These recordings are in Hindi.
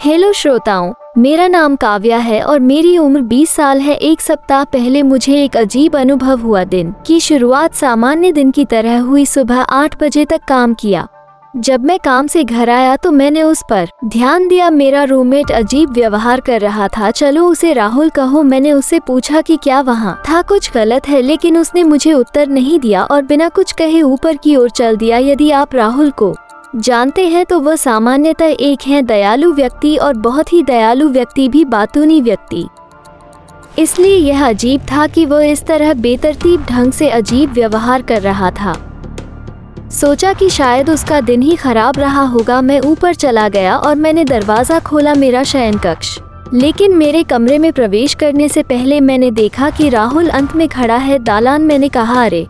हेलो श्रोताओं, मेरा नाम काव्या है और मेरी उम्र 20 साल है। एक सप्ताह पहले मुझे एक अजीब अनुभव हुआ दिन की शुरुआत सामान्य दिन की तरह हुई। सुबह आठ बजे तक काम किया। जब मैं काम से घर आया तो मैंने उस पर ध्यान दिया। मेरा रूममेट अजीब व्यवहार कर रहा था। चलो उसे राहुल कहो। मैंने उससे पूछा कि क्या वहाँ था? कुछ गलत है, लेकिन उसने मुझे उत्तर नहीं दिया और बिना कुछ कहे ऊपर की ओर चल दिया। यदि आप राहुल को जानते हैं तो वह सामान्यतः एक है दयालु व्यक्ति और बहुत ही दयालु व्यक्ति भी बातूनी व्यक्ति। इसलिए यह अजीब था कि वह इस तरह बेतरतीब ढंग से अजीब व्यवहार कर रहा था। सोचा कि शायद उसका दिन ही खराब रहा होगा, मैं ऊपर चला गया और मैंने दरवाज़ा खोला मेरा शयन कक्ष लेकिन मेरे कमरे में प्रवेश करने से पहले मैंने देखा कि राहुल अंत में खड़ा है। दालान मैंने कहा, अरे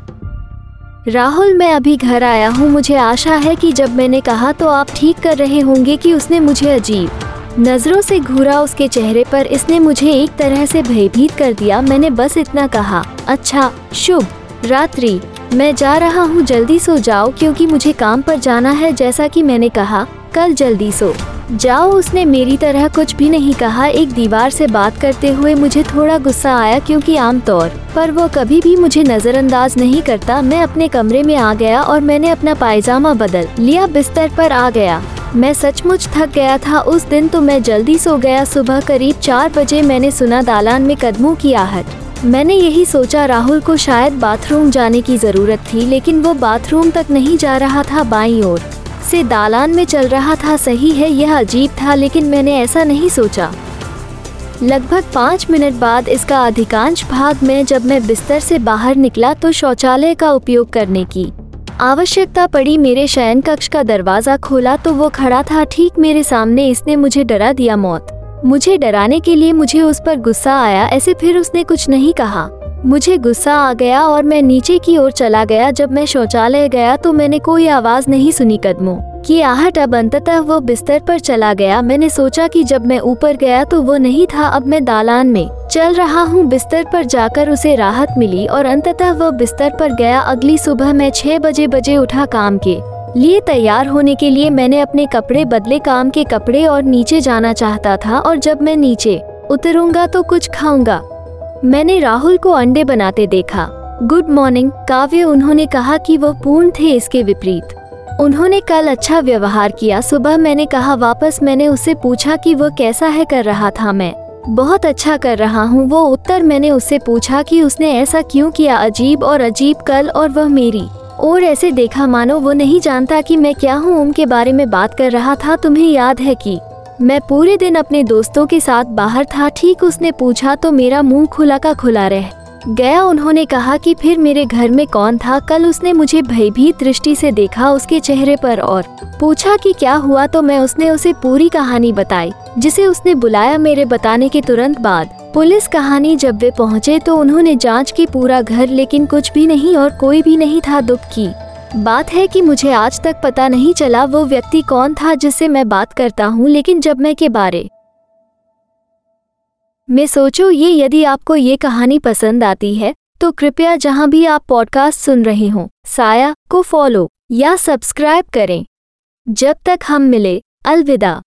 राहुल, मैं अभी घर आया हूँ। मुझे आशा है कि जब मैंने कहा तो आप ठीक कर रहे होंगे कि उसने मुझे अजीब नज़रों से घूरा उसके चेहरे पर। इसने मुझे एक तरह से भयभीत कर दिया। मैंने बस इतना कहा अच्छा शुभ रात्रि। मैं जा रहा हूँ, जल्दी सो जाओ, क्योंकि मुझे काम पर जाना है, जैसा कि मैंने कहा। कल जल्दी सो। जाओ, उसने मेरी तरह कुछ भी नहीं कहा। एक दीवार से बात करते हुए मुझे थोड़ा गुस्सा आया क्योंकि आमतौर पर वो कभी भी मुझे नज़रअंदाज नहीं करता। मैं अपने कमरे में आ गया और मैंने अपना पायजामा बदल लिया, बिस्तर पर आ गया। मैं सचमुच थक गया था। उस दिन तो मैं जल्दी सो गया। सुबह करीब चार बजे मैंने सुना दालान में कदमों की आहट। मैंने यही सोचा, राहुल को शायद बाथरूम जाने की ज़रूरत थी, लेकिन वो बाथरूम तक नहीं जा रहा था बाई ओर। से दालान में चल रहा था, सही है यह अजीब था, लेकिन मैंने ऐसा नहीं सोचा। लगभग पाँच मिनट बाद इसका अधिकांश भाग में जब मैं बिस्तर से बाहर निकला तो शौचालय का उपयोग करने की आवश्यकता पड़ी। मेरे शयन कक्ष का दरवाज़ा खोला तो वो खड़ा था, ठीक मेरे सामने इसने मुझे डरा दिया मौत। मुझे डराने के लिए मुझे उस पर गुस्सा आया, ऐसे फिर उसने कुछ नहीं कहा। मुझे गुस्सा आ गया और मैं नीचे की ओर चला गया। जब मैं शौचालय गया तो मैंने कोई आवाज़ नहीं सुनी कदमों की आहट। अब अंततः वो बिस्तर पर चला गया। मैंने सोचा कि जब मैं ऊपर गया तो वो नहीं था। अब मैं दालान में चल रहा हूँ। बिस्तर पर जाकर उसे राहत मिली और अंततः वो बिस्तर पर गया। अगली सुबह मैं छह बजे बजे उठा काम के लिए तैयार होने के लिए। मैंने अपने कपड़े बदले काम के कपड़े और नीचे जाना चाहता था और जब मैं नीचे उतरूँगा तो कुछ खाऊँगा। मैंने राहुल को अंडे बनाते देखा। गुड मॉर्निंग, काव्य उन्होंने कहा कि वो पूर्ण थे इसके विपरीत। उन्होंने कल अच्छा व्यवहार किया। सुबह मैंने कहा, वापस मैंने उससे पूछा कि वो कैसा है, कर रहा था मैं। बहुत अच्छा कर रहा हूँ। वो उत्तर मैंने उससे पूछा कि उसने ऐसा क्यों किया, अजीब और अजीब कल और वह मेरी। और ऐसे देखा, मानो वो नहीं जानता कि मैं क्या हूँ, उनके बारे में बात कर रहा था। तुम्हें याद है कि मैं पूरे दिन अपने दोस्तों के साथ बाहर था, ठीक उसने पूछा तो मेरा मुँह खुला का खुला रह? गया, उन्होंने कहा कि फिर मेरे घर में कौन था? कल उसने मुझे भयभीत दृष्टि से देखा, उसके चेहरे पर और पूछा कि क्या हुआ तो मैं उसने उसे पूरी कहानी बताई, जिसे उसने बुलाया मेरे बताने के तुरंत बाद। पुलिस कहानी जब वे पहुँचे तो उन्होंने जाँच की पूरा घर, लेकिन कुछ भी नहीं और कोई भी नहीं था दुख की। बात है कि मुझे आज तक पता नहीं चला वो व्यक्ति कौन था जिससे मैं बात करता हूँ, लेकिन जब मैं के बारे में सोचो, ये यदि आपको ये कहानी पसंद आती है तो कृपया जहाँ भी आप पॉडकास्ट सुन रहे हो, साया को फॉलो या सब्सक्राइब करें। जब तक हम मिले, अलविदा।